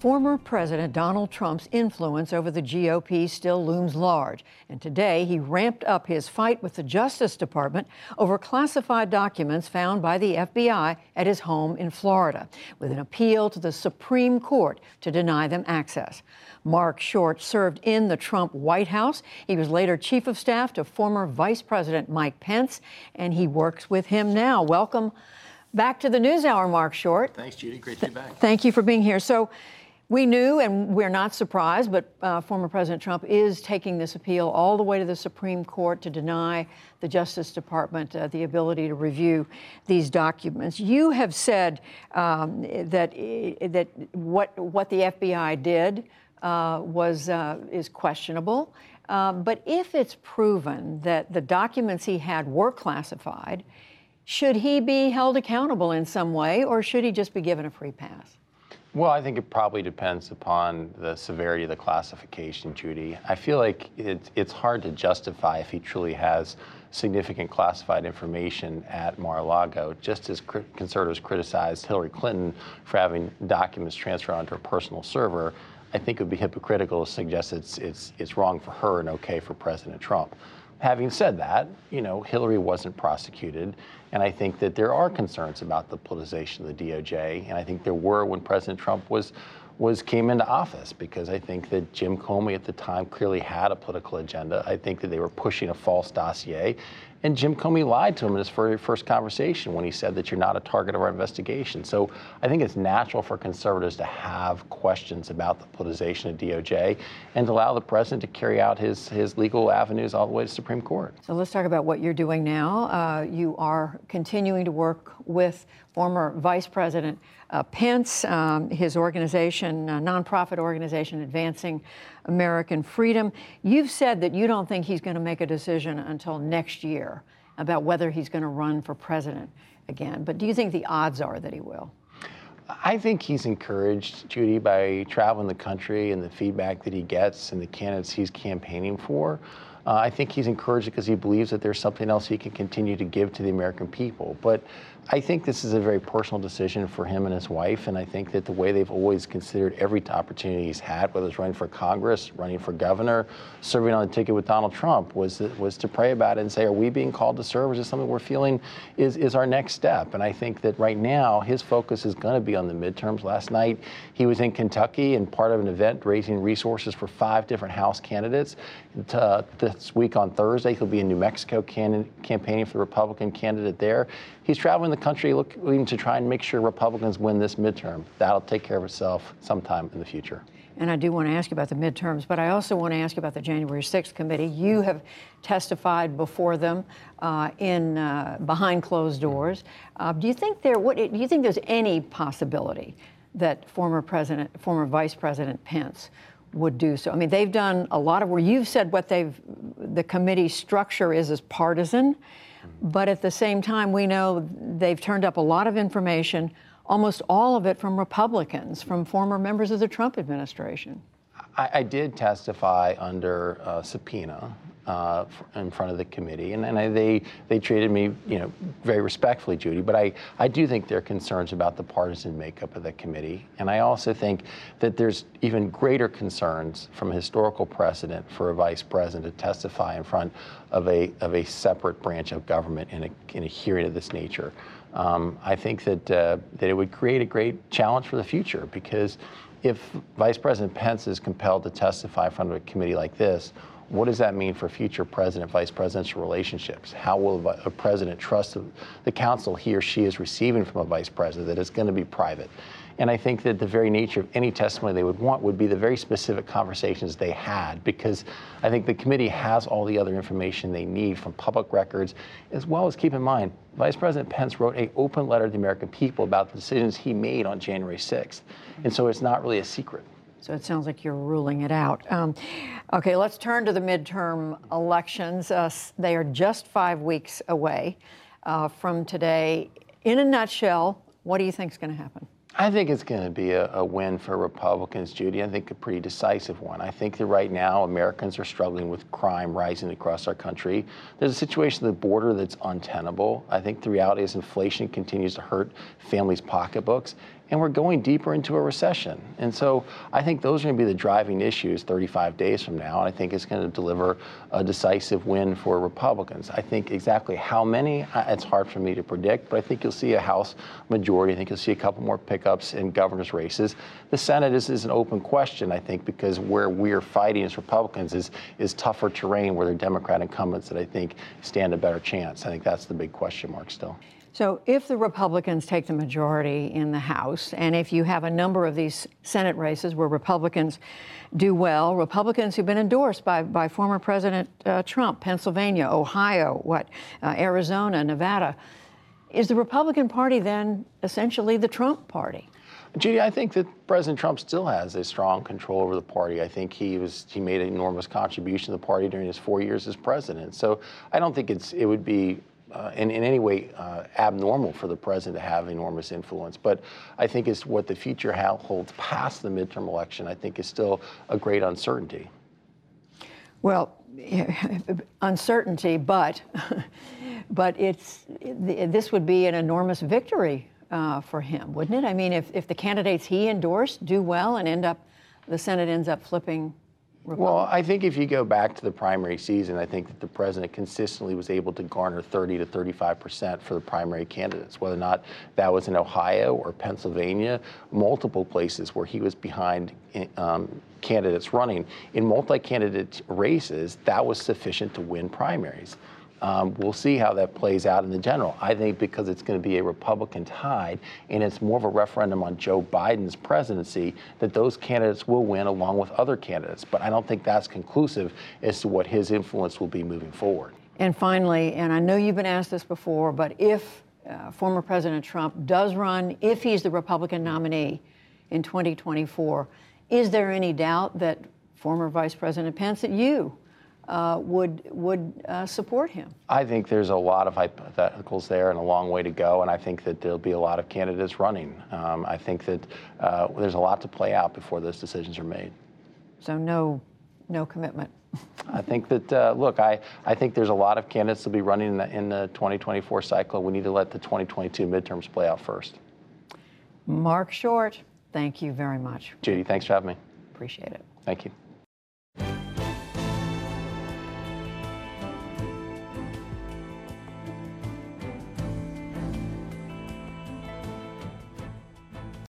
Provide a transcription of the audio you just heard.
Former President Donald Trump's influence over the GOP still looms large, and today he ramped up his fight with the Justice Department over classified documents found by the FBI at his home in Florida, with an appeal to the Supreme Court to deny them access. Mark Short served in the Trump White House. He was later chief of staff to former Vice President Mike Pence, and he works with him now. Welcome back to the NewsHour, Mark Short. Thanks, Judy. Great to be back. Thank you for being here. So, we knew, and we're not surprised, but uh, former President Trump is taking this appeal all the way to the Supreme Court to deny the Justice Department uh, the ability to review these documents. You have said um, that that what what the FBI did uh, was uh, is questionable. Um, but if it's proven that the documents he had were classified, should he be held accountable in some way, or should he just be given a free pass? Well, I think it probably depends upon the severity of the classification, Judy. I feel like it, it's hard to justify if he truly has significant classified information at Mar-a-Lago, just as conservatives criticized Hillary Clinton for having documents transferred onto her personal server. I think it would be hypocritical to suggest it's, it's, it's wrong for her and okay for President Trump. Having said that, you know, Hillary wasn't prosecuted, and I think that there are concerns about the politicization of the DOJ, and I think there were when President Trump was was came into office because I think that Jim Comey at the time clearly had a political agenda. I think that they were pushing a false dossier, and Jim Comey lied to him in his very first conversation when he said that you're not a target of our investigation. So I think it's natural for conservatives to have questions about the politicization of DOJ and to allow the president to carry out his, his legal avenues all the way to Supreme Court. So let's talk about what you're doing now. Uh, you are continuing to work with former Vice President uh, Pence, um, his organization, uh, nonprofit organization Advancing American Freedom. You've said that you don't think he's going to make a decision until next year about whether he's going to run for president again. But do you think the odds are that he will? I think he's encouraged, Judy, by traveling the country and the feedback that he gets and the candidates he's campaigning for. Uh, I think he's encouraged because he believes that there's something else he can continue to give to the American people. But I think this is a very personal decision for him and his wife, and I think that the way they've always considered every opportunity he's had, whether it's running for Congress, running for governor, serving on the ticket with Donald Trump, was was to pray about it and say, are we being called to serve? Is this something we're feeling is is our next step? And I think that right now his focus is going to be on the midterms. Last night he was in Kentucky and part of an event raising resources for five different House candidates. Uh, this week on Thursday he'll be in New Mexico campaigning for the Republican candidate there. He's traveling the country looking to try and make sure Republicans win this midterm. That'll take care of itself sometime in the future. And I do want to ask you about the midterms, but I also want to ask you about the January 6th committee. You have testified before them uh, in uh, behind closed doors. Uh, do you think there? What do you think there's any possibility that former President, former Vice President Pence would do so? I mean, they've done a lot of work. You've said what they've the committee structure is as partisan. But at the same time, we know they've turned up a lot of information, almost all of it from Republicans, from former members of the Trump administration. I, I did testify under uh, subpoena uh, in front of the committee, and, and I, they they treated me, you know, very respectfully, Judy. But I, I do think there are concerns about the partisan makeup of the committee, and I also think that there's even greater concerns from historical precedent for a vice president to testify in front of a of a separate branch of government in a in a hearing of this nature. Um, I think that uh, that it would create a great challenge for the future because if Vice President Pence is compelled to testify in front of a committee like this, what does that mean for future president vice presidential relationships? How will a president trust the counsel he or she is receiving from a vice president that is going to be private? And I think that the very nature of any testimony they would want would be the very specific conversations they had, because I think the committee has all the other information they need from public records, as well as keep in mind, Vice President Pence wrote an open letter to the American people about the decisions he made on January 6th. And so it's not really a secret. So it sounds like you're ruling it out. Um, okay, let's turn to the midterm elections. Uh, they are just five weeks away uh, from today. In a nutshell, what do you think is going to happen? I think it's going to be a, a, win for Republicans, Judy. I think a pretty decisive one. I think that right now Americans are struggling with crime rising across our country. There's a situation at the border that's untenable. I think the reality is inflation continues to hurt families' pocketbooks. And we're going deeper into a recession. And so I think those are going to be the driving issues 35 days from now. And I think it's going to deliver a decisive win for Republicans. I think exactly how many, it's hard for me to predict, but I think you'll see a House majority. I think you'll see a couple more pickups in governor's races. The Senate is, is an open question, I think, because where we're fighting as Republicans is, is tougher terrain where there are Democrat incumbents that I think stand a better chance. I think that's the big question mark still. So, if the Republicans take the majority in the House, and if you have a number of these Senate races where Republicans do well, Republicans who've been endorsed by, by former President uh, Trump, Pennsylvania, Ohio, what, uh, Arizona, Nevada, is the Republican Party then essentially the Trump Party? Judy, I think that President Trump still has a strong control over the party. I think he was he made an enormous contribution to the party during his four years as president. So I don't think it's it would be uh, in, in any way uh, abnormal for the president to have enormous influence. But I think it's what the future holds past the midterm election. I think is still a great uncertainty. Well, uncertainty, but but it's this would be an enormous victory uh, for him, wouldn't it? I mean, if, if the candidates he endorsed do well and end up, the Senate ends up flipping. Well, I think if you go back to the primary season, I think that the president consistently was able to garner 30 to 35 percent for the primary candidates, whether or not that was in Ohio or Pennsylvania, multiple places where he was behind um, candidates running. In multi candidate races, that was sufficient to win primaries. Um, we'll see how that plays out in the general. I think because it's going to be a Republican tide and it's more of a referendum on Joe Biden's presidency, that those candidates will win along with other candidates. But I don't think that's conclusive as to what his influence will be moving forward. And finally, and I know you've been asked this before, but if uh, former President Trump does run, if he's the Republican nominee in 2024, is there any doubt that former Vice President Pence, that you uh, would would uh, support him? I think there's a lot of hypotheticals there and a long way to go, and I think that there'll be a lot of candidates running. Um, I think that uh, there's a lot to play out before those decisions are made. So no, no commitment. I think that uh, look, I, I think there's a lot of candidates to be running in the, in the 2024 cycle. We need to let the 2022 midterms play out first. Mark Short, thank you very much. Judy, thanks for having me. Appreciate it. Thank you.